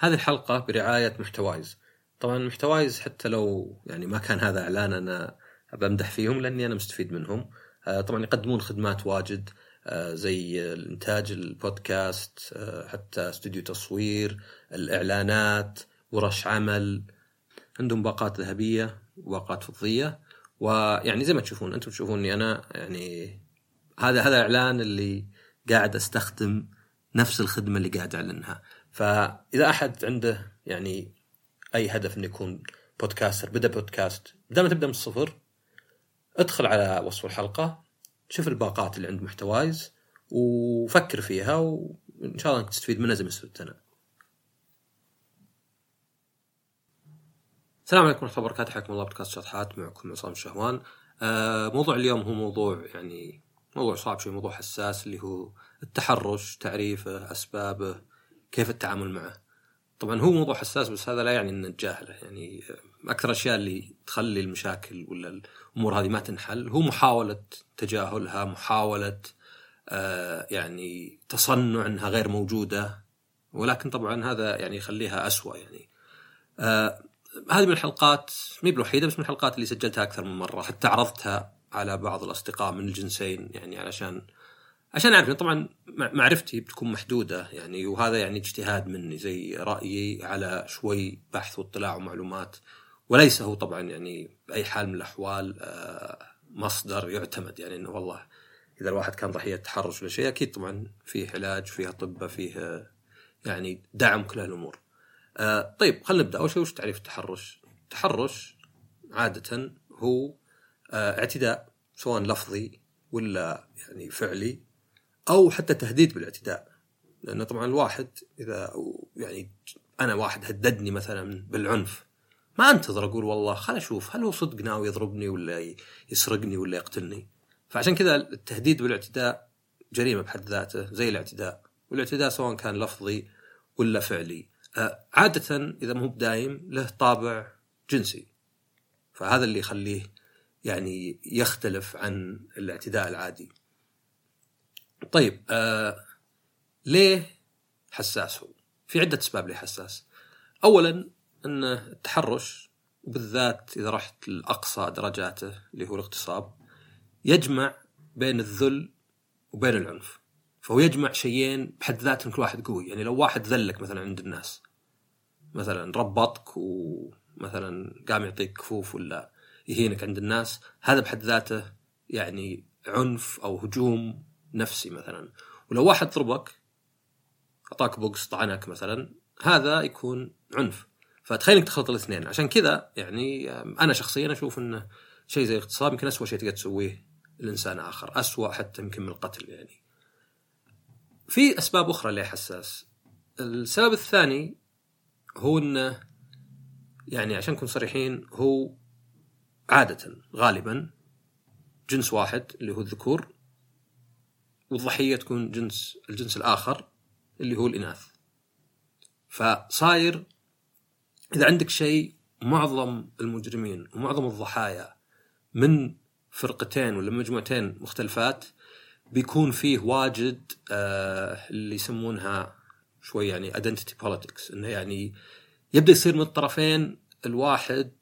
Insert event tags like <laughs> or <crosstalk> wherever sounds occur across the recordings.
هذه الحلقة برعاية محتوايز. طبعا محتوايز حتى لو يعني ما كان هذا إعلان أنا بمدح فيهم لأني أنا مستفيد منهم. آه، طبعا يقدمون خدمات واجد آه، زي الإنتاج البودكاست آه، حتى استوديو تصوير الإعلانات ورش عمل. عندهم باقات ذهبية وباقات فضية ويعني زي ما تشوفون أنتم تشوفوني أنا يعني هذا هذا إعلان اللي قاعد أستخدم نفس الخدمة اللي قاعد أعلنها. فإذا أحد عنده يعني أي هدف إنه يكون بودكاستر بدأ بودكاست بدل ما تبدأ من الصفر ادخل على وصف الحلقة شوف الباقات اللي عند محتوايز وفكر فيها وإن شاء الله انك تستفيد منها زي ما استفدت أنا. السلام عليكم ورحمة الله وبركاته حياكم الله بودكاست شطحات معكم عصام الشهوان. آه موضوع اليوم هو موضوع يعني موضوع صعب شوي موضوع حساس اللي هو التحرش تعريفه أسبابه كيف التعامل معه. طبعا هو موضوع حساس بس هذا لا يعني ان نتجاهله يعني أكثر الاشياء اللي تخلي المشاكل ولا الأمور هذه ما تنحل هو محاولة تجاهلها محاولة آه يعني تصنع إنها غير موجودة. ولكن طبعا هذا يعني يخليها اسوء يعني. آه هذه من الحلقات مي بالوحيدة بس من الحلقات اللي سجلتها أكثر من مرة. حتى عرضتها على بعض الأصدقاء من الجنسين يعني علشان عشان أعرف طبعا معرفتي بتكون محدودة يعني وهذا يعني اجتهاد مني زي رأيي على شوي بحث واطلاع ومعلومات وليس هو طبعا يعني بأي حال من الأحوال آه، مصدر يعتمد يعني إنه والله إذا الواحد كان ضحيه تحرش ولا شيء أكيد طبعا فيه علاج فيه أطباء فيه يعني دعم كل هالأمور. آه، طيب خلينا نبدأ أول شيء وش تعريف التحرش؟ التحرش عادة هو آه، اعتداء سواء لفظي ولا يعني فعلي أو حتى تهديد بالاعتداء. لأن طبعا الواحد إذا يعني أنا واحد هددني مثلا بالعنف ما أنتظر أقول والله خل أشوف هل هو صدق ناوي يضربني ولا يسرقني ولا يقتلني. فعشان كذا التهديد بالاعتداء جريمة بحد ذاته زي الاعتداء. والاعتداء سواء كان لفظي ولا فعلي. آه، عادة إذا مو بدايم له طابع جنسي. فهذا اللي يخليه يعني يختلف عن الاعتداء العادي. طيب آه ليه حساس هو؟ في عدة أسباب ليه حساس. أولا أن التحرش وبالذات إذا رحت لأقصى درجاته اللي هو الاغتصاب يجمع بين الذل وبين العنف. فهو يجمع شيئين بحد ذاتهم كل واحد قوي، يعني لو واحد ذلك مثلا عند الناس مثلا ربطك ومثلا قام يعطيك كفوف ولا يهينك عند الناس، هذا بحد ذاته يعني عنف أو هجوم نفسي مثلا. ولو واحد ضربك أعطاك بوكس طعنك مثلا هذا يكون عنف. فتخيل إنك تخلط الاثنين. عشان كذا يعني أنا شخصيا أشوف إنه شيء زي الاغتصاب يمكن اسوء شيء تقدر تسويه لإنسان آخر. اسوء حتى يمكن من القتل يعني. في أسباب أخرى اللي حساس. السبب الثاني هو إنه يعني عشان نكون صريحين هو عادة غالبا جنس واحد اللي هو الذكور والضحيه تكون جنس الجنس الآخر اللي هو الإناث. فصاير إذا عندك شيء معظم المجرمين ومعظم الضحايا من فرقتين ولا مجموعتين مختلفات بيكون فيه واجد آه اللي يسمونها شوي يعني identity politics إنه يعني يبدأ يصير من الطرفين الواحد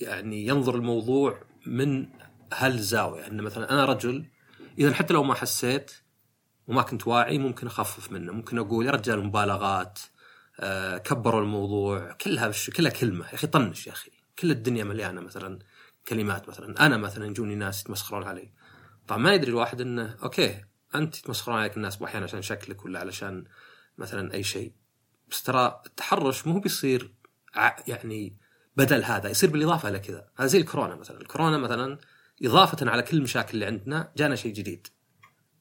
يعني ينظر الموضوع من هالزاويه إنه مثلا أنا رجل إذا حتى لو ما حسيت وما كنت واعي ممكن أخفف منه. ممكن أقول يا رجال مبالغات آه كبروا الموضوع كلها بش... كلها كلمة. يا أخي طنش يا أخي. كل الدنيا مليانة مثلا كلمات مثلا. أنا مثلا يجوني ناس يتمسخرون علي. طبعا ما يدري الواحد إنه أوكي أنت يتمسخرون عليك الناس أحيانا عشان شكلك ولا علشان مثلا أي شيء. بس ترى التحرش مو بيصير يعني بدل هذا يصير بالإضافة إلى كذا. هذا زي الكورونا مثلا. الكورونا مثلا إضافة على كل المشاكل اللي عندنا جانا شيء جديد.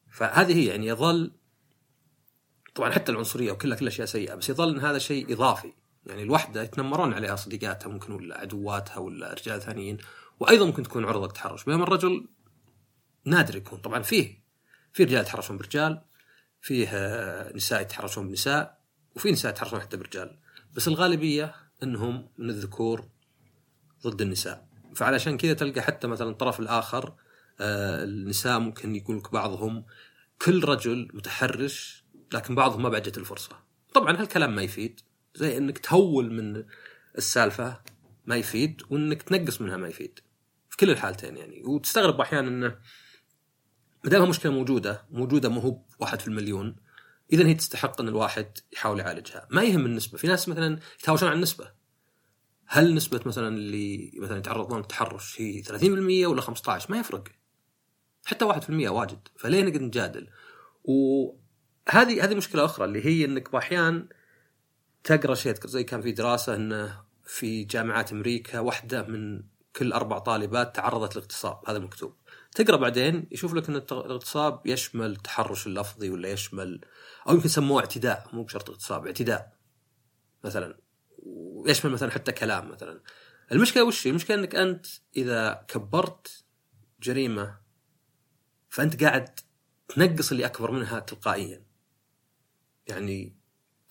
فهذه هي يعني يظل طبعا حتى العنصرية وكلها كل أشياء سيئة بس يظل إن هذا شيء إضافي. يعني الوحدة يتنمرون عليها صديقاتها ممكن ولا عدواتها ولا رجال ثانيين وأيضا ممكن تكون عرضة تحرش. بينما الرجل نادر يكون. طبعا فيه في رجال يتحرشون برجال فيه نساء يتحرشون بنساء وفي نساء يتحرشون حتى برجال. بس الغالبية إنهم من الذكور ضد النساء. فعلشان كذا تلقى حتى مثلا الطرف الآخر آه النساء ممكن يقول لك بعضهم كل رجل متحرش لكن بعضهم ما بعد جت الفرصة. طبعا هالكلام ما يفيد. زي إنك تهول من السالفة ما يفيد وإنك تنقص منها ما يفيد. في كل الحالتين يعني. وتستغرب أحيانا إنه ما دامها مشكله موجودة موجودة مو هو واحد في المليون اذا هي تستحق إن الواحد يحاول يعالجها. ما يهم النسبة. في ناس مثلا يتهاوشون عن النسبة. هل نسبة مثلا اللي مثلا يتعرضون للتحرش هي 30% ولا 15 ما يفرق. حتى 1% واجد. فليه نقعد نجادل؟ وهذه هذه مشكلة أخرى اللي هي إنك باحيان تقرأ شيء زي كان في دراسة إنه في جامعات أمريكا واحدة من كل أربع طالبات تعرضت لاغتصاب هذا مكتوب. تقرأ بعدين يشوف لك إن الاغتصاب يشمل التحرش اللفظي ولا يشمل أو يمكن سموه اعتداء. مو بشرط اغتصاب اعتداء. مثلا. ويشمل مثلا حتى كلام مثلا؟ المشكلة وش؟ المشكلة إنك أنت إذا كبرت جريمة فأنت قاعد تنقص اللي أكبر منها تلقائيا. يعني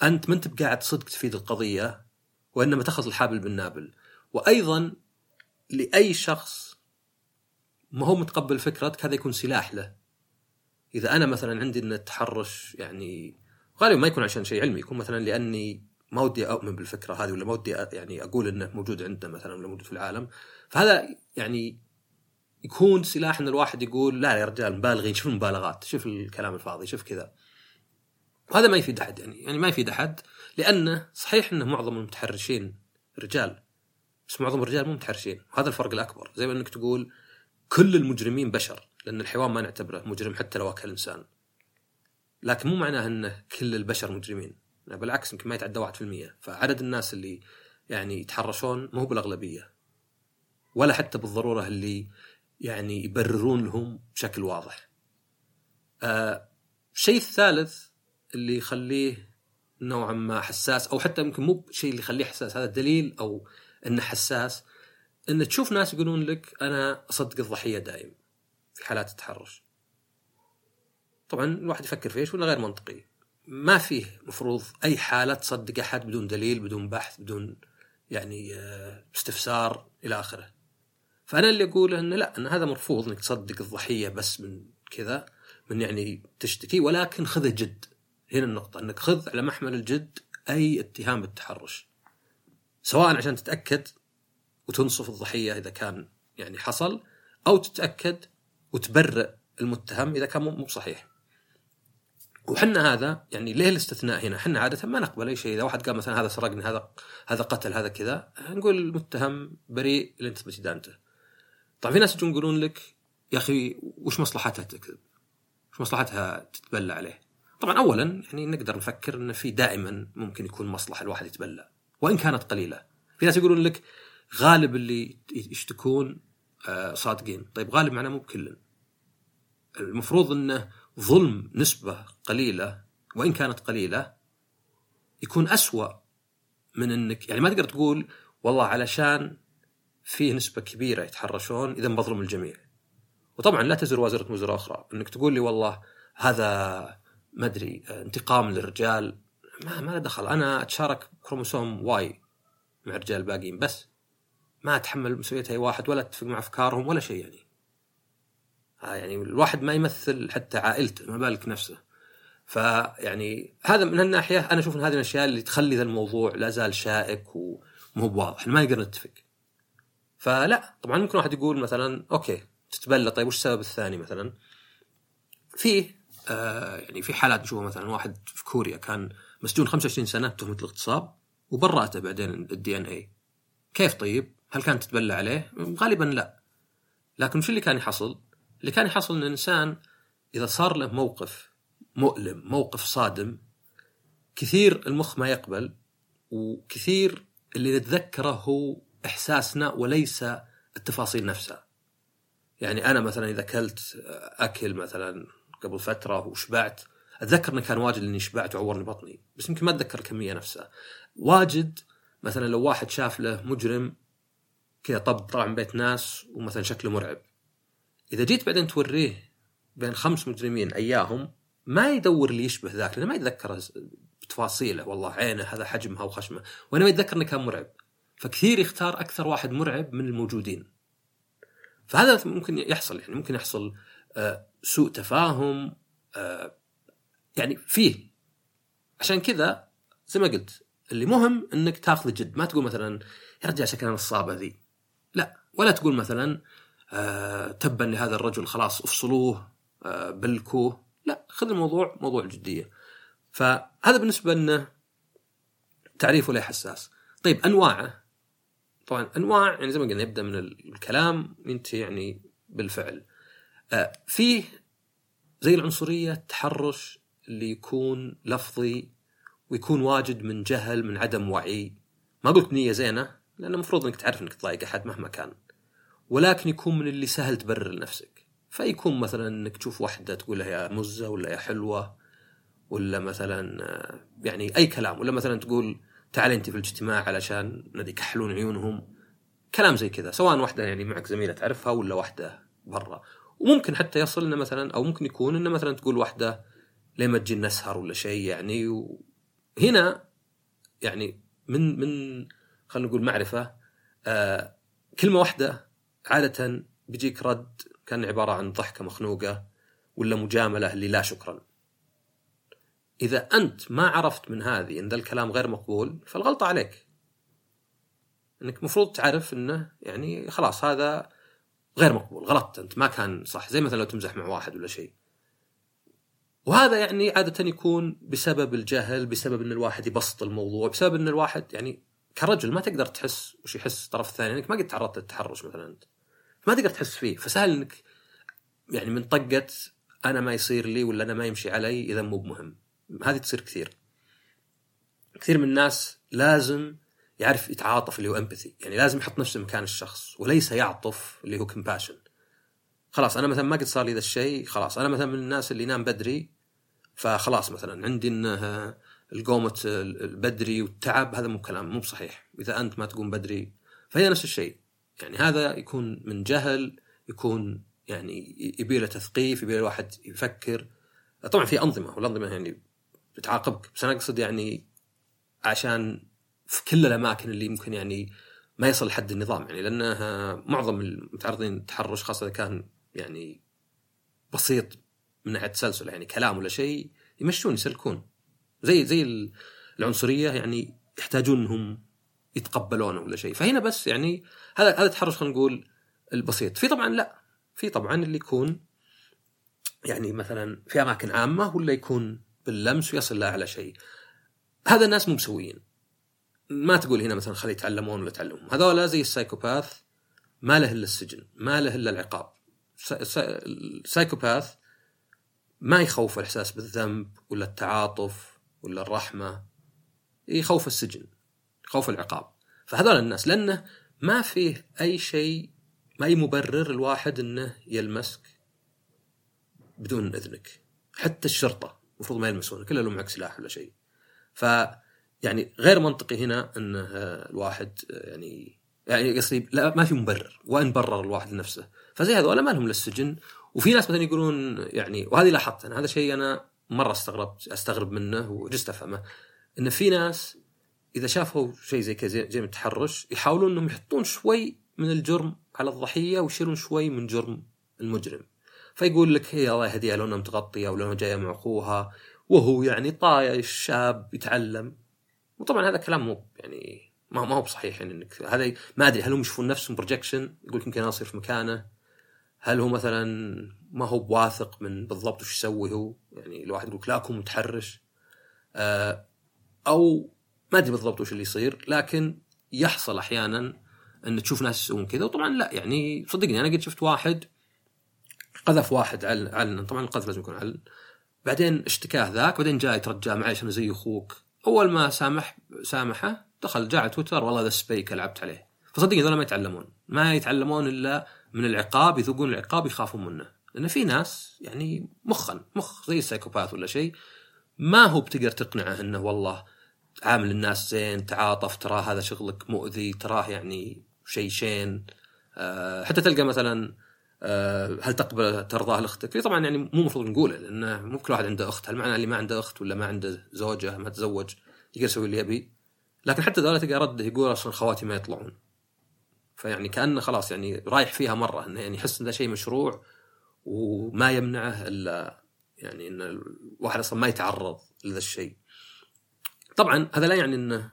أنت ما أنت بقاعد صدق تفيد القضية وإنما تأخذ الحابل بالنابل. وأيضا لأي شخص ما هو متقبل فكرتك هذا يكون سلاح له. إذا أنا مثلا عندي ان التحرش يعني غالبا ما يكون عشان شيء علمي يكون مثلا لأني ما ودي أؤمن بالفكرة هذه ولا ما ودي يعني أقول إنه موجود عندنا مثلا ولا موجود في العالم. فهذا يعني يكون سلاح إن الواحد يقول لا يا رجال مبالغين شوف المبالغات شوف الكلام الفاضي شوف كذا. وهذا ما يفيد أحد يعني يعني ما يفيد أحد لأنه صحيح إنه معظم المتحرشين رجال بس معظم الرجال مو متحرشين وهذا الفرق الأكبر. زي ما إنك تقول كل المجرمين بشر لأن الحيوان ما نعتبره مجرم حتى لو أكل إنسان. لكن مو معناه ان كل البشر مجرمين. بالعكس يمكن ما يتعدى 1% فعدد الناس اللي يعني يتحرشون مو بالأغلبية ولا حتى بالضرورة اللي يعني يبررون لهم بشكل واضح. آه الشيء الثالث اللي يخليه نوعا ما حساس أو حتى يمكن مو شيء اللي يخليه حساس هذا دليل أو إنه حساس ان تشوف ناس يقولون لك أنا أصدق الضحية دائم في حالات التحرش. طبعا الواحد يفكر فيش ولا غير منطقي. ما فيه مفروض أي حالة تصدق أحد بدون دليل بدون بحث بدون يعني آه، استفسار إلى آخره. فأنا اللي أقوله إنه لا إن هذا مرفوض إنك تصدق الضحية بس من كذا من يعني تشتكي ولكن خذه جد. هنا النقطة إنك خذ على محمل الجد أي اتهام بالتحرش. سواء عشان تتأكد وتنصف الضحية إذا كان يعني حصل أو تتأكد وتبرئ المتهم إذا كان مو صحيح. وحنا هذا يعني ليه الاستثناء هنا؟ إحنا عادة ما نقبل أي شيء، إذا واحد قال مثلا هذا سرقني هذا هذا قتل هذا كذا، نقول المتهم بريء لين تثبت ادانته. طيب في ناس يجون يقولون لك يا أخي وش مصلحتها تكذب؟ وش مصلحتها تتبلى عليه؟ طبعا اولا يعني نقدر نفكر ان في دائما ممكن يكون مصلحة الواحد يتبلى وإن كانت قليلة. في ناس يقولون لك غالب اللي يشتكون آه، صادقين، طيب غالب معناه مو بكل. المفروض إنه ظلم نسبة قليلة وإن كانت قليلة يكون أسوأ من أنك يعني ما تقدر تقول والله علشان فيه نسبة كبيرة يتحرشون إذا بظلم الجميع. وطبعا لا تزر وازرة وزر أخرى. أنك تقول لي والله هذا ما أدري انتقام للرجال ما ما دخل. أنا أتشارك كروموسوم Y مع الرجال الباقيين بس ما أتحمل مسؤولية أي واحد ولا أتفق مع أفكارهم ولا شيء يعني. يعني الواحد ما يمثل حتى عائلته ما بالك نفسه فيعني هذا من هالناحية أنا أشوف إن هذه الأشياء اللي تخلي ذا الموضوع لا زال شائك ومو بواضح ما نقدر نتفق فلا طبعا ممكن واحد يقول مثلا okay تتبلى طيب وش السبب الثاني مثلا فيه آه يعني في حالات نشوفها مثلا واحد في كوريا كان مسجون 25 سنة بتهمه الاغتصاب وبرأته بعدين الدي إن اي كيف طيب؟ هل كانت تتبلى عليه؟ غالبا لا لكن وش اللي كان يحصل؟ اللي كان يحصل إن الإنسان إذا صار له موقف مؤلم موقف صادم كثير المخ ما يقبل وكثير اللي نتذكره هو إحساسنا وليس التفاصيل نفسها. يعني أنا مثلا إذا أكلت أكل مثلا قبل فترة وشبعت أتذكر إنه كان واجد إني شبعت وعورني بطني بس يمكن ما أتذكر الكمية نفسها. واجد مثلا لو واحد شاف له مجرم كذا طب طلع من بيت ناس ومثلا شكله مرعب. إذا جيت بعدين توريه بين خمس مجرمين أياهم ما يدور اللي يشبه ذاك لأنه ما يتذكر بتفاصيله والله عينه هذا حجمها وخشمه وإنما يتذكر إنه كان مرعب. فكثير يختار أكثر واحد مرعب من الموجودين. فهذا ممكن يحصل يعني ممكن يحصل آه، سوء تفاهم آه، يعني فيه. عشان كذا زي ما قلت اللي مهم إنك تاخذ جد ما تقول مثلا يا رجال شكلها نصابه ذي لا ولا تقول مثلا تبا لهذا الرجل خلاص افصلوه آه بلكوه. لا خذ الموضوع موضوع الجدية. فهذا بالنسبة لنا تعريفه له حساس. طيب أنواعه. طبعا أنواع يعني زي ما قلنا يبدأ من الكلام ينتهي يعني بالفعل. آه فيه زي العنصرية التحرش اللي يكون لفظي ويكون واجد من جهل من عدم وعي. ما قلت نية زينة لأنه المفروض إنك تعرف إنك تضايق أحد مهما كان. ولكن يكون من اللي سهل تبرر لنفسك. فيكون مثلا إنك تشوف واحدة تقول لها يا مزة ولا يا حلوة ولا مثلا آه، يعني أي كلام ولا مثلا تقول تعال أنت في الاجتماع علشان ندي يكحلون عيونهم. كلام زي كذا سواء واحدة يعني معك زميلة تعرفها ولا واحدة برا. وممكن حتى يصل إنه مثلا أو ممكن يكون إنه مثلا تقول واحدة لما تجي نسهر ولا شيء يعني. وهنا يعني من من خلينا نقول معرفة آه كلمة واحدة عادة بيجيك رد كان عبارة عن ضحكة مخنوقة ولا مجاملة اللي لا شكرا. إذا أنت ما عرفت من هذه إن ذا الكلام غير مقبول فالغلطة عليك. إنك المفروض تعرف إنه يعني خلاص هذا غير مقبول غلطت أنت ما كان صح. زي مثلا لو تمزح مع واحد ولا شيء. وهذا يعني عادة يكون بسبب الجهل بسبب إن الواحد يبسط الموضوع بسبب إن الواحد يعني كرجل ما تقدر تحس وش يحس الطرف الثاني إنك ما قد تعرضت للتحرش مثلا أنت. ما تقدر تحس فيه فسهل إنك يعني من طقة أنا ما يصير لي ولا أنا ما يمشي علي إذا مو بمهم. هذه تصير كثير. كثير من الناس لازم يعرف يتعاطف اللي هو امباثي يعني لازم يحط نفسه مكان الشخص وليس يعطف اللي هو كمباشن خلاص أنا مثلا ما قد صار لي ذا الشيء خلاص أنا مثلا من الناس اللي ينام بدري فخلاص مثلا عندي انه القومة البدري والتعب هذا مو كلام مو بصحيح. إذا أنت ما تقوم بدري فهي نفس الشيء. يعني هذا يكون من جهل يكون يعني يبي له تثقيف يبي الواحد يفكر. طبعا في أنظمة والأنظمة يعني بتعاقبك بس أنا أقصد يعني عشان في كل الأماكن اللي ممكن يعني ما يصل لحد النظام. يعني لانها معظم المتعرضين للتحرش خاصة إذا كان يعني بسيط من ناحية تسلسل يعني كلام ولا شيء يمشون يسلكون. زي زي العنصرية يعني يحتاجون انهم يتقبلونه ولا شيء. فهنا بس يعني هذا هذا التحرش خلينا نقول البسيط. في طبعا لا. في طبعا اللي يكون يعني مثلا في أماكن عامة ولا يكون باللمس ويصل لاعلى شيء. هذا الناس مو مسويين. ما تقول هنا مثلا خلي يتعلمون ولا يتعلمون. هذول زي السايكوباث ما له إلا السجن ما له إلا العقاب. السايكوباث ما يخوف الإحساس بالذنب ولا التعاطف ولا الرحمة يخوف السجن يخوف العقاب. فهذول الناس لأنه ما فيه أي شيء ما اي مبرر الواحد إنه يلمسك بدون إذنك. حتى الشرطة المفروض ما يلمسونك الا لو معك سلاح ولا شيء. ف يعني غير منطقي هنا ان الواحد يعني يعني قصدي لا ما في مبرر وإن برر الواحد لنفسه. فزي هذول ما لهم للسجن وفي ناس مثلا يقولون يعني وهذه لاحظت أنا هذا شيء أنا مرة استغربت أستغرب منه وجست أفهمه إن في ناس إذا شافوا شيء زي كذا زي التحرش يحاولون إنهم يحطون شوي من الجرم على الضحية ويشيلون شوي من جرم المجرم. فيقول لك هي الله يهديها لو إنها متغطية أو لو جاية مع أخوها. وهو يعني طايش شاب يتعلم. وطبعا هذا كلام مو يعني ما هو بصحيح يعني انك هذا ما أدري هل هم يشوفون نفسهم بروجكشن؟ يقول يمكن أصير في مكانه. هل هو مثلا ما هو بواثق من بالضبط وش يسوي هو؟ يعني الواحد يقول لا أكون متحرش. آه، أو ما أدري بالضبط وش اللي يصير لكن يحصل أحيانا إن تشوف ناس يسوون كذا. وطبعا لا يعني صدقني أنا قد شفت واحد قذف واحد علنا طبعا القذف لازم يكون علن. بعدين اشتكاه ذاك بعدين جاء يترجى معلش أنا زي أخوك. أول ما سامح سامحه دخل جاء على تويتر والله ذا سبيك لعبت عليه. فصدقني هذول ما يتعلمون. ما يتعلمون إلا من العقاب يذوقون العقاب يخافون منه لأن في ناس يعني مخا مخ زي السايكوباث ولا شيء ما هو بتقدر تقنعه إنه والله عامل الناس زين تعاطف ترى هذا شغلك مؤذي تراه يعني شيء شين أه حتى تلقى مثلا أه هل تقبل ترضاه لأختك؟ طبعا يعني مو المفروض نقوله لأنه مو كل واحد عنده أخت، هل معنى اللي ما عنده أخت ولا ما عنده زوجة ما تزوج يقدر يسوي اللي يبي؟ لكن حتى ذولا تلقى رده يقول أصلا خواتي ما يطلعون. فيعني كانه خلاص يعني رايح فيها مرة إنه يعني يحس إن ذا شيء مشروع وما يمنعه إلا يعني إن الواحد أصلا ما يتعرض لذا الشيء. طبعا هذا لا يعني إنه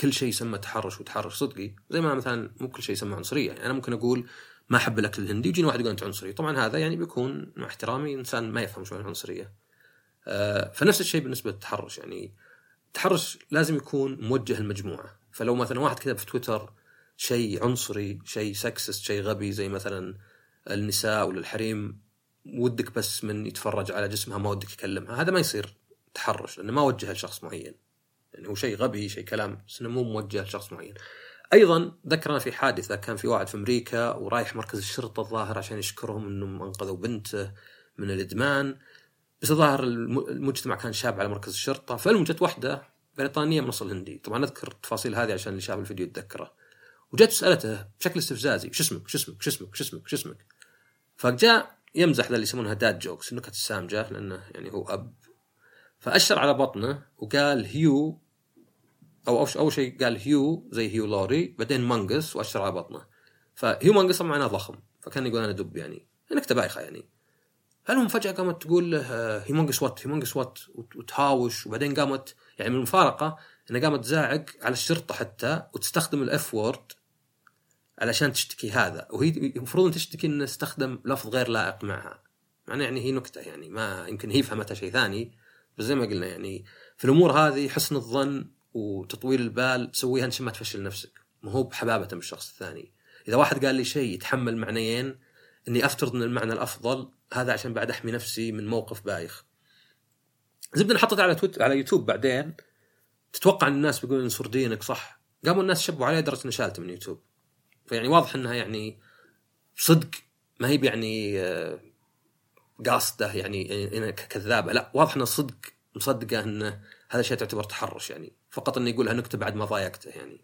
كل شيء يسمى تحرش وتحرش صدقي. زي ما مثلا مو كل شيء يسمى عنصرية. يعني أنا ممكن أقول ما أحب الأكل الهندي ويجيني واحد يقول أنت عنصري. طبعا هذا يعني بيكون مع احترامي إنسان ما يفهم شو العنصريه آه، فنفس الشيء بالنسبة للتحرش. يعني التحرش لازم يكون موجه للمجموعة. فلو مثلا واحد كتب في تويتر شيء عنصري شيء سكسست شيء غبي زي مثلا النساء ولا الحريم ودك بس من يتفرج على جسمها ما ودك يكلمها. هذا ما يصير تحرش لأنه ما وجه لشخص معين. يعني هو شيء غبي شيء كلام بس مو موجه لشخص معين. أيضا ذكرنا في حادثة كان في واحد في أمريكا ورايح مركز الشرطة الظاهر عشان يشكرهم إنهم أنقذوا بنته من الإدمان. بس الظاهر المجتمع كان شاب على مركز الشرطة فالمهم جت واحدة بريطانية من أصل هندي. طبعا أذكر التفاصيل هذه عشان اللي شاف الفيديو يتذكره. وجت سألته بشكل استفزازي شو اسمك؟ شو اسمك؟ شو اسمك؟ شو اسمك؟ شو اسمك؟ فجاء يمزح اللي يسمونها dad jokes النكت السامجه لأنه يعني هو أب. فأشر على بطنه وقال هيو أو أول شيء قال Hugh زي Hugh Laurie بعدين Mungus وأشر على بطنه. ف Hugh Mungus معناه ضخم فكان يقول أنا دب يعني نكته بايخة يعني. المهم فجأة قامت تقول له humongous what humongous what. وتهاوش وبعدين قامت يعني من المفارقة إنها قامت تزاعق على الشرطة حتى وتستخدم ال F word علشان تشتكي هذا. وهي المفروض تشتكي انه استخدم لفظ غير لائق معها. معناه يعني هي نكتة يعني ما يمكن هي فهمتها شيء ثاني. بس زي ما قلنا يعني في الأمور هذه حسن الظن وتطويل البال تسويها عشان ما تفشل نفسك. ما هو بحبابة من الشخص الثاني. إذا واحد قال لي شيء يتحمل معنيين إني أفترض أن المعنى الأفضل هذا عشان بعد أحمي نفسي من موقف بايخ. زبدة حطيت على تويت على يوتيوب بعدين. تتوقع ان الناس بيقولون انصر دينك صح. قاموا الناس شبوا علي لدرجة إني شالته من يوتيوب. فيعني واضح إنها يعني صدق ما هي يعني قاصدة يعني كذابة لا واضح انها صدق مصدقة انه هذا الشيء تعتبر تحرش يعني فقط إنه يقولها نكتة بعد ما ضايقته يعني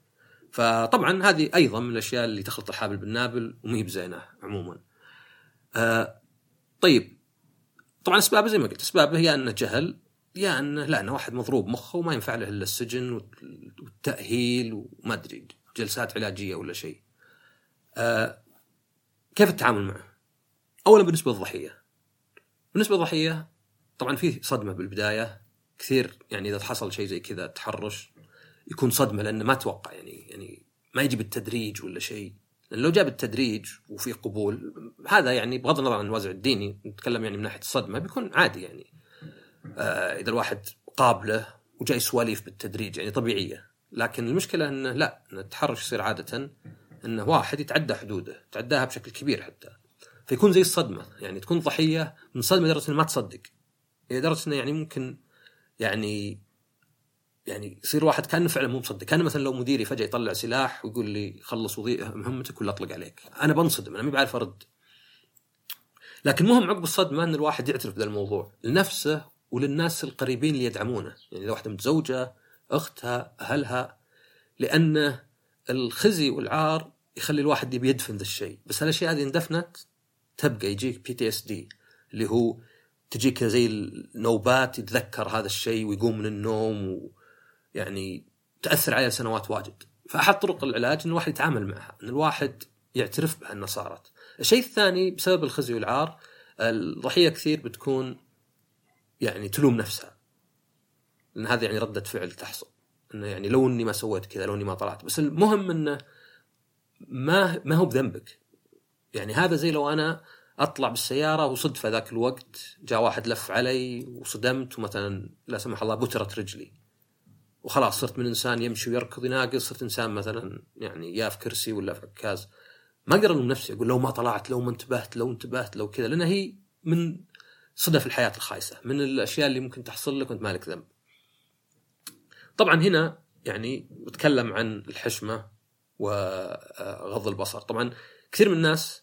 فطبعا هذه أيضا من الأشياء اللي تخلط الحابل بالنابل وما هي بزينة عموما. آه طيب طبعا أسبابه زي ما قلت أسبابه يا إنه جهل يا إنه لا إنه واحد مضروب مخه وما ينفع له إلا السجن والتأهيل وما أدري جلسات علاجية ولا شيء. آه كيف التعامل معه؟ اولا بالنسبة للضحية. بالنسبة للضحية طبعا فيه صدمة بالبداية. كثير يعني إذا حصل شيء زي كذا تحرش يكون صدمة لأنه ما توقع يعني يعني ما يجي بالتدريج ولا شيء. لأن لو جاء بالتدريج وفي قبول هذا يعني بغض النظر عن الوازع الديني نتكلم يعني من ناحية الصدمة بيكون عادي يعني. آه إذا الواحد قابله وجاي سواليف بالتدريج يعني طبيعية. لكن المشكلة إنه لا التحرش يصير عادة. إنه واحد يتعدى حدوده يتعداها بشكل كبير حتى. فيكون زي الصدمة يعني تكون ضحية من صدمة لدرجة ما تصدق. لدرجه إنه يعني ممكن يعني يعني يصير واحد كأنه فعلا مو مصدق. كان مثلا لو مديري فجأة يطلع سلاح ويقول لي خلص وظيفه مهمتك ولا أطلق عليك. أنا بنصدم أنا ما بعرف أرد. لكن مهم عقب الصدمة إن الواحد يعترف بهذا الموضوع لنفسه وللناس القريبين اللي يدعمونه. يعني إذا واحدة متزوجة أختها أهلها لأن الخزي والعار يخلي الواحد يبي يدفن ذا الشيء. بس هالأشياء هذه اندفنت تبقى يجيك PTSD اللي هو تجيك زي النوبات يتذكر هذا الشيء ويقوم من النوم ويعني تأثر عليه سنوات واجد. فأحد طرق العلاج إن الواحد يتعامل معها إن الواحد يعترف بها إنها صارت. الشيء الثاني بسبب الخزي والعار الضحية كثير بتكون يعني تلوم نفسها. لأن هذه يعني ردة فعل تحصل. إنه يعني لو إني ما سويت كذا لو إني ما طلعت. بس المهم إنه ما ما هو بذنبك. يعني هذا زي لو أنا أطلع بالسيارة وصدفه ذاك الوقت جاء واحد لف علي وصدمت ومثلا لا سمح الله بترت رجلي. وخلاص صرت من إنسان يمشي ويركض يناقص صرت إنسان مثلا يعني يا في كرسي ولا في عكاز. ما أقدر ألوم نفسي أقول لو ما طلعت لو ما انتبهت لو انتبهت لو كذا. لأن هي من صدف الحياة الخايسة من الأشياء اللي ممكن تحصل لك وأنت مالك ذنب. طبعا هنا يعني بتكلم عن الحشمة وغض البصر، طبعا كثير من الناس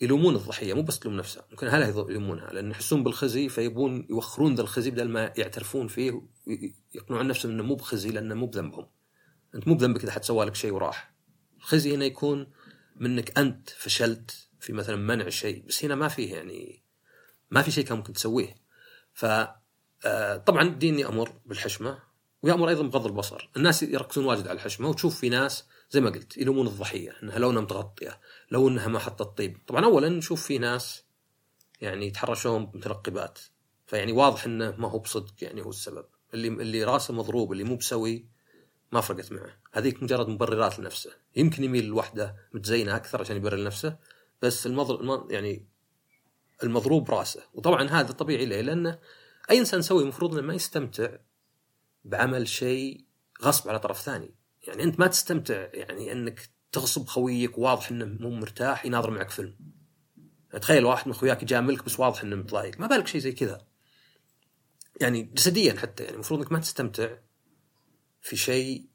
يلومون الضحية مو بس تلوم نفسها ممكن أهلها يلومونها لأن يحسون بالخزي فيبون يوخرون ذا الخزي بدل ما يعترفون فيه ويقنعون نفسهم إنه مو بخزي لأنه مو بذنبهم. أنت مو بذنبك إذا حد سوى لك شيء وراح. الخزي هنا يكون منك أنت فشلت في مثلا منع شيء بس هنا ما فيه يعني ما في شيء كان ممكن تسويه. ف آه، طبعا الدين يامر بالحشمة ويأمر أيضا بغض البصر. الناس يركزون واجد على الحشمة وتشوف في ناس زي ما قلت يلومون الضحية إنها لونها متغطية لو إنها ما حطت طيب. طبعا اولا نشوف في ناس يعني يتحرشون بمترقبات. فيعني واضح إنه ما هو بصدق يعني هو السبب. اللي اللي رأسه مضروب اللي مو بسوي ما فرقت معه. هذيك مجرد مبررات لنفسه. يمكن يميل لوحدة متزينة أكثر عشان يبرر لنفسه بس المضر يعني المضروب رأسه. وطبعا هذا طبيعي ليه؟ لأنه أي إنسان سوي المفروض إنه ما يستمتع بعمل شيء غصب على طرف ثاني. يعني أنت ما تستمتع يعني أنك تغصب خويك واضح إنه مو مرتاح يناظر معك فيلم. تخيل واحد من اخوياك يجاملك بس واضح إنه متضايق. ما بالك شيء زي كذا. يعني جسديا حتى يعني المفروض إنك ما تستمتع في شيء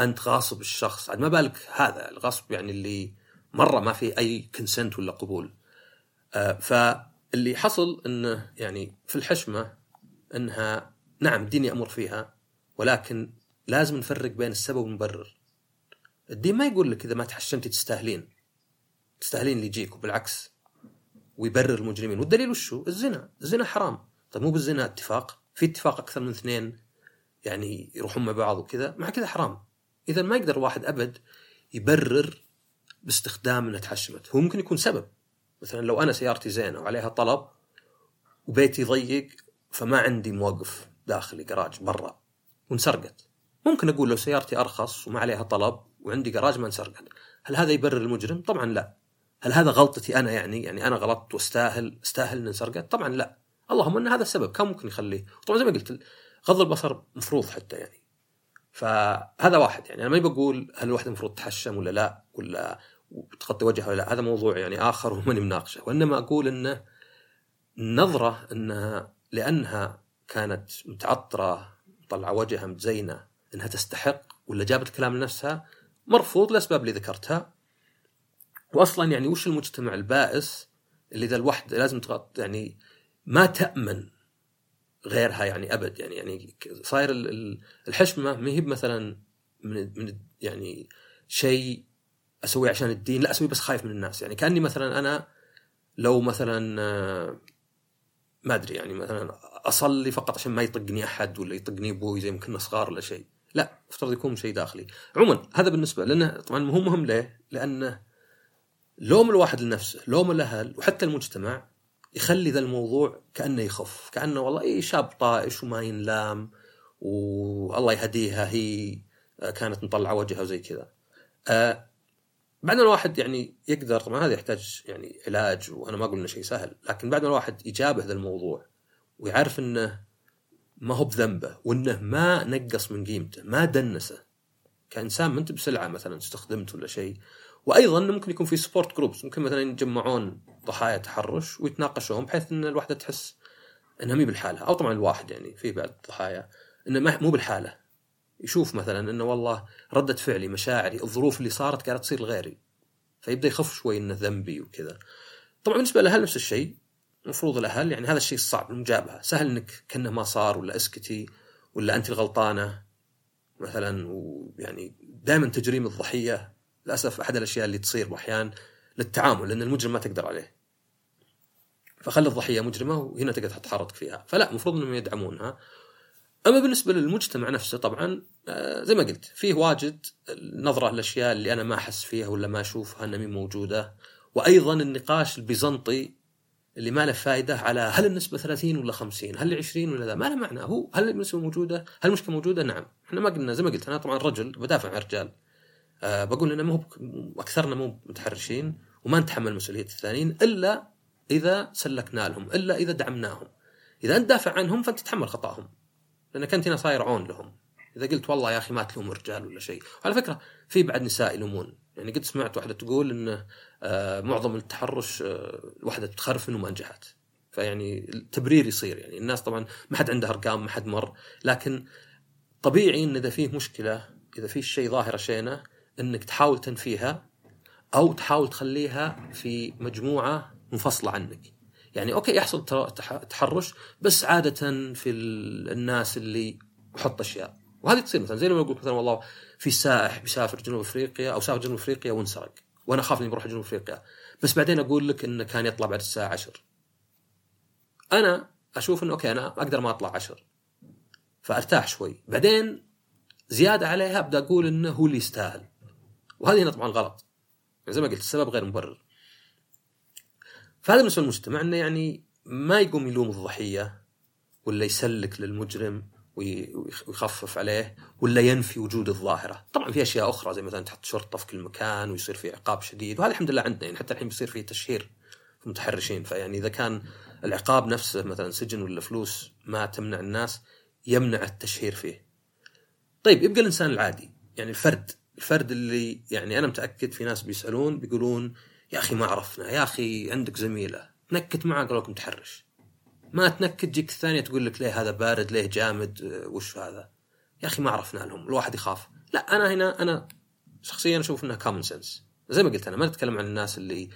أنت غاصب الشخص. عاد ما بالك هذا الغصب يعني اللي مرة ما في أي كونسنت ولا قبول. آه فاللي حصل إنه يعني في الحشمة إنها نعم الدين يأمر فيها ولكن لازم نفرق بين السبب والمبرر. الدين ما يقول لك إذا ما تحشمتي تستاهلين. تستاهلين اللي يجيك وبالعكس ويبرر المجرمين. والدليل وشو الزنا. الزنا حرام. طيب مو بالزنا اتفاق؟ في اتفاق أكثر من اثنين يعني يروحون مع بعض وكذا. مع كذا حرام. إذا ما يقدر واحد أبد يبرر باستخدام إنها تحشمت. هو ممكن يكون سبب. مثلا لو أنا سيارتي زينة وعليها طلب وبيتي ضيق فما عندي موقف. داخلي جراج برا وانسرقت. ممكن أقول لو سيارتي أرخص وما عليها طلب وعندي جراج ما انسرقت. هل هذا يبرر المجرم؟ طبعا لا. هل هذا غلطتي أنا يعني؟ يعني أنا غلطت واستاهل استاهل ان انسرقت؟ طبعا لا. اللهم إن هذا السبب كان ممكن يخليه. طبعا زي ما قلت غض البصر مفروض حتى يعني. فهذا واحد يعني. أنا ما بقول هل الواحد المفروض تحشم ولا لا ولا تغطي وجهها ولا لا. هذا موضوع يعني آخر وماني مناقشة. وإنما أقول إنه نظرة انها لأنها كانت متعطرة مطلعة وجهها متزينة إنها تستحق ولا جابت الكلام لنفسها مرفوض لأسباب اللي ذكرتها. واصلا يعني وش المجتمع البائس اللي ذا الوحدة لازم تغطي يعني ما تأمن غيرها يعني أبد يعني يعني صاير الحشمة ما هي مثلا من من يعني شيء أسويه عشان الدين لا أسويه بس خايف من الناس. يعني كأني مثلا أنا لو مثلا آه، ما أدري يعني مثلا أصلي فقط عشان ما يطقني أحد ولا يطقني أبوي زي يمكن صغار ولا شيء. لا افترض يكون شيء داخلي. عموما هذا بالنسبة لأنه طبعا مو مهم ليه؟ لأنه لوم الواحد لنفسه لوم الأهل وحتى المجتمع يخلي ذا الموضوع كأنه يخف كأنه والله اي شاب طائش وما ينلام والله يهديها هي كانت مطلعة وجهها وزي كذا. آه بعد ما الواحد يعني يقدر طبعا هذا يحتاج يعني علاج وأنا ما أقول إنه شيء سهل لكن بعد ما الواحد يجابه ذا الموضوع. ويعرف إنه ما هو بذنبه وإنه ما نقص من قيمته ما دنسه. كإنسان ما أنت بسلعة مثلا استخدمت ولا شيء. وأيضا ممكن يكون في support groups ممكن مثلا يتجمعون ضحايا تحرش ويتناقشون بحيث إن الوحده تحس إنها مي بلحالها. أو طبعا الواحد يعني في بعض الضحايا إنه مو بلحاله. يشوف مثلا إنه والله ردة فعلي مشاعري الظروف اللي صارت قاعدة تصير لغيري. فيبدأ يخف شوي إنه ذنبي وكذا. طبعا بالنسبة للاهل نفس الشيء. المفروض الأهل يعني هذا الشيء الصعب المجابهة. سهل إنك كأنه ما صار ولا أسكتي ولا أنت الغلطانة مثلا ويعني دائما تجريم الضحية. للأسف أحد الأشياء اللي تصير باحيان للتعامل لأن المجرم ما تقدر عليه. فخلي الضحية مجرمة وهنا تقدر تتحرك فيها. فلا المفروض إنهم يدعمونها. أما بالنسبة للمجتمع نفسه طبعا آه، زي ما قلت فيه واجد نظرة للأشياء اللي أنا ما أحس فيها ولا ما أشوفها إنها موجودة. وأيضا النقاش البيزنطي اللي ما له فائده على هل النسبة 30 ولا 50 هل 20 ولا لا؟ ما له معنى. هو هل النسبة موجودة؟ هل المشكلة موجودة؟ نعم. إحنا ما قلنا زي ما قلت أنا طبعا رجل بدافع عن الرجال أه بقول إنه مو أكثرنا مو متحرشين وما نتحمل مسؤولية الثانيين إلا إذا سلكنا لهم إلا إذا دعمناهم. إذا أنت دافع عنهم فأنت تتحمل خطاهم. لأنك أنت هنا صاير عون لهم. إذا قلت والله يا أخي ما تلوم الرجال ولا شيء. وعلى فكرة في بعد نساء يلومون. يعني قد سمعت واحدة تقول انه آه معظم التحرش آه الواحده تخرف إنه ما نجحت. فيعني التبرير يصير يعني. الناس طبعا ما حد عنده أرقام ما حد مر. لكن طبيعي إن إذا فيه مشكلة إذا في شيء ظاهره شينه إنك تحاول تنفيها أو تحاول تخليها في مجموعة منفصلة عنك. يعني أوكي يحصل تحرش بس عادة في الناس اللي يحط أشياء. وهذه تصير مثلا زي لما يقول مثلا والله في سائح بيسافر جنوب أفريقيا أو سافر جنوب أفريقيا وانسرق وأنا أخاف إني بروح جنوب أفريقيا. بس بعدين أقول لك إنه كان يطلع بعد الساعة 10 أنا أشوف إنه أوكي أنا أقدر ما أطلع 10 فأرتاح شوي. بعدين زيادة عليها أبدأ أقول إنه هو اللي يستاهل. وهذه هنا طبعا غلط. يعني زي ما قلت السبب غير مبرر. فهذا بالنسبة للمجتمع إنه يعني ما يقوم يلوم الضحية ولا يسلك للمجرم ويخفف عليه ولا ينفي وجود الظاهرة. طبعا في أشياء أخرى زي مثلا تحط شرطة في كل مكان ويصير في عقاب شديد وهذا الحمد لله عندنا. يعني حتى الحين بيصير في تشهير في المتحرشين. فيعني إذا كان العقاب نفسه مثلا سجن ولا فلوس ما تمنع الناس يمنع التشهير فيه. طيب يبقى الإنسان العادي. يعني الفرد. الفرد اللي يعني أنا متأكد في ناس بيسألون بيقولون يا أخي ما عرفنا يا أخي عندك زميلة نكت معه قالوا لك متحرش. ما تنكت تجيك الثانية تقول لك ليه هذا بارد ليه جامد آه، وش هذا؟ يا أخي ما عرفنا لهم الواحد يخاف. لا أنا هنا أنا شخصيا أشوف إنها common sense زي ما قلت أنا ما نتكلم عن الناس اللي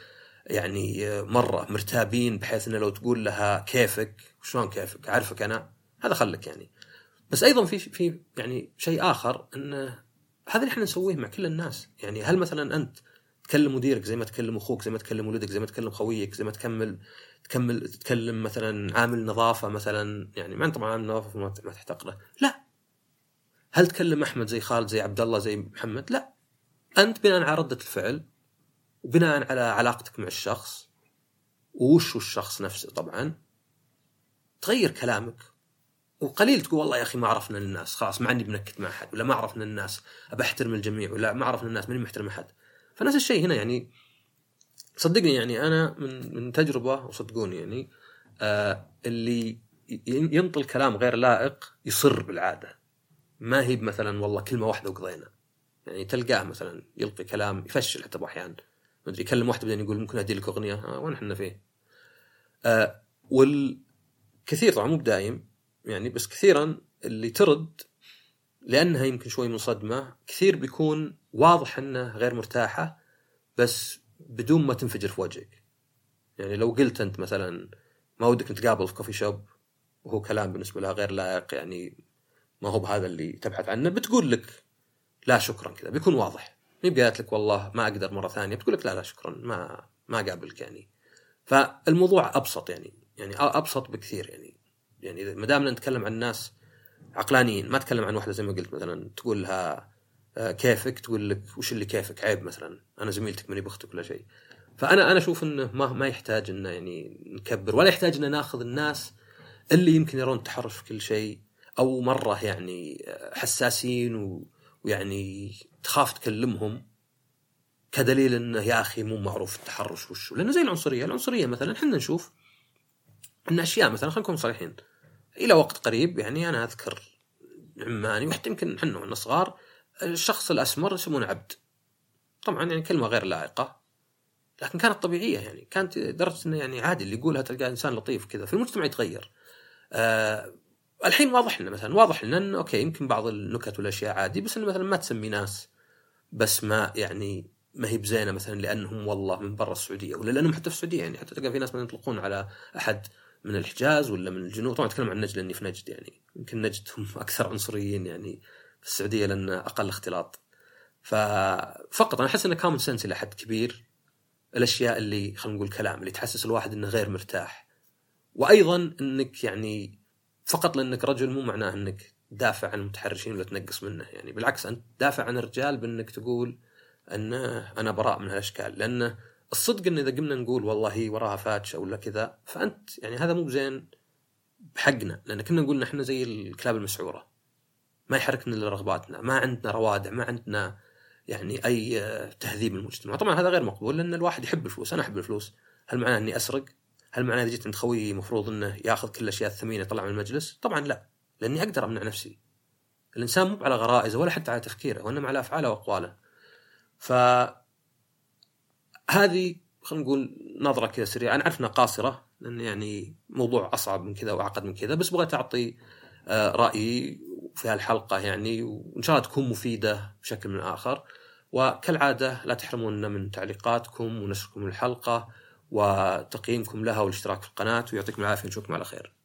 يعني آه، مرة مرتابين بحيث إنه لو تقول لها كيفك شلون كيفك؟ أعرفك أنا هذا خلك يعني. بس أيضا في في يعني شيء آخر انه هذا اللي إحنا نسويه مع كل الناس. يعني هل مثلا أنت تكلم مديرك زي ما تكلم أخوك زي ما تكلم ولدك زي ما تكلم خويك زي ما تكلم تكمل تتكلم مثلا عامل نظافة مثلا يعني ما طبعا عامل نظافة ما تحتقره. لا. هل تكلم أحمد زي خالد زي عبد الله زي محمد؟ لا. أنت بناء على ردة الفعل وبناء على علاقتك مع الشخص وش الشخص نفسه طبعا تغير كلامك. وقليل تقول والله يا أخي ما عرفنا الناس خلاص ما عندي بنكت مع أحد ولا ما عرفنا الناس أبى أحترم الجميع ولا ما عرفنا الناس ماني محترم أحد. فنفس الشيء هنا يعني صدقني يعني أنا من من تجربة وصدقوني يعني آه اللي ينطل كلام غير لائق يصر بالعادة. ما هي مثلا والله كلمة واحدة وقضينا. يعني تلقاه مثلا يلقي كلام يفشل حتى بعض ما أدري يكلم واحدة بعدين يقول ممكن أدي لك أغنية. آه وين إحنا فيه؟ آه والكثير طبعا مو بدايم يعني بس كثيرا اللي ترد لأنها يمكن شوي منصدمة كثير بيكون واضح إنه غير مرتاحة بس بدون ما تنفجر في وجهك. يعني لو قلت أنت مثلا ما ودك نتقابل في كوفي شوب وهو كلام بالنسبة لها غير لائق يعني ما هو بهذا اللي تبحث عنه بتقول لك لا شكرا كذا بيكون واضح. ما قالت لك والله ما أقدر مرة ثانية بتقول لك لا لا شكرا ما ما قابلك يعني. فالموضوع أبسط يعني يعني أبسط بكثير يعني. يعني ما دام نتكلم عن ناس عقلانيين ما أتكلم عن واحدة زي ما قلت مثلا تقول لها كيفك؟ تقول لك وش اللي كيفك؟ عيب مثلا. أنا زميلتك ماني بختك ولا شيء. فانا أنا أشوف إنه ما ما يحتاج إنه يعني نكبر ولا يحتاج ان ناخذ الناس اللي يمكن يرون التحرش في كل شيء أو مرة يعني آه، حساسين و... ويعني تخاف تكلمهم كدليل إنه يا أخي مو معروف التحرش وش. لأنه زي العنصرية، العنصرية مثلا إحنا نشوف إن أشياء مثلا خلينا نكون صريحين إلى وقت قريب يعني أنا أذكر عماني وحتى يمكن إحنا صغار الشخص الأسمر يسمونه عبد. طبعا يعني كلمة غير لائقة لكن كانت طبيعية يعني. كانت لدرجة إنه يعني عادي اللي يقولها تلقى إنسان لطيف كذا. في المجتمع يتغير. آه الحين واضح لنا مثلا واضح لنا إنه أوكي يمكن بعض النكت والأشياء عادي بس إنه مثلا ما تسمي ناس بس ما يعني ما هي بزينة مثلا لأنهم والله من برا السعودية ولا لأنهم حتى في السعودية يعني. حتى تلقى في ناس مثلا يطلقون على أحد من الحجاز ولا من الجنوب. طبعا اتكلم عن نجد لأني في نجد يعني. يمكن نجد هم <laughs> أكثر عنصريين يعني. في السعودية لأن أقل اختلاط. ففقط أنا أحس انه كومن سنس إلى حد كبير الأشياء اللي خلينا نقول كلام اللي تحسس الواحد إنه غير مرتاح. وأيضا إنك يعني فقط لأنك رجل مو معناه إنك تدافع عن المتحرشين ولا تنقص منه. يعني بالعكس أنت تدافع عن الرجال بإنك تقول ان أنا براء من هالأشكال. لأنه الصدق إن إذا قمنا نقول والله هي وراها فاتشة ولا كذا فأنت يعني هذا مو زين بحقنا. لأن كنا نقول إحنا زي الكلاب المسعورة. ما يحركنا إلا رغباتنا ما عندنا روادع ما عندنا يعني أي تهذيب المجتمع طبعا هذا غير مقبول لأن الواحد يحب الفلوس أنا أحب الفلوس. هل معناه إني أسرق؟ هل معناه إذا جيت عند خويي المفروض إنه يأخذ كل الأشياء الثمينة يطلع من المجلس؟ طبعا لا لأني أقدر أمنع نفسي. الإنسان مو على غرائزه ولا حتى على تفكيره وإنما على أفعاله وأقواله. ف هذه خلينا نقول نظرة كذا سريعة. أنا أعرف إنها قاصرة لأن يعني موضوع أصعب من كذا وأعقد من كذا بس بغيت أعطي آه، رأيي في هالحلقة يعني وإن شاء الله تكون مفيدة بشكل من اخر وكالعادة لا تحرمونا من تعليقاتكم ونشركم الحلقة وتقييمكم لها والاشتراك في القناة ويعطيكم العافية نشوفكم على خير.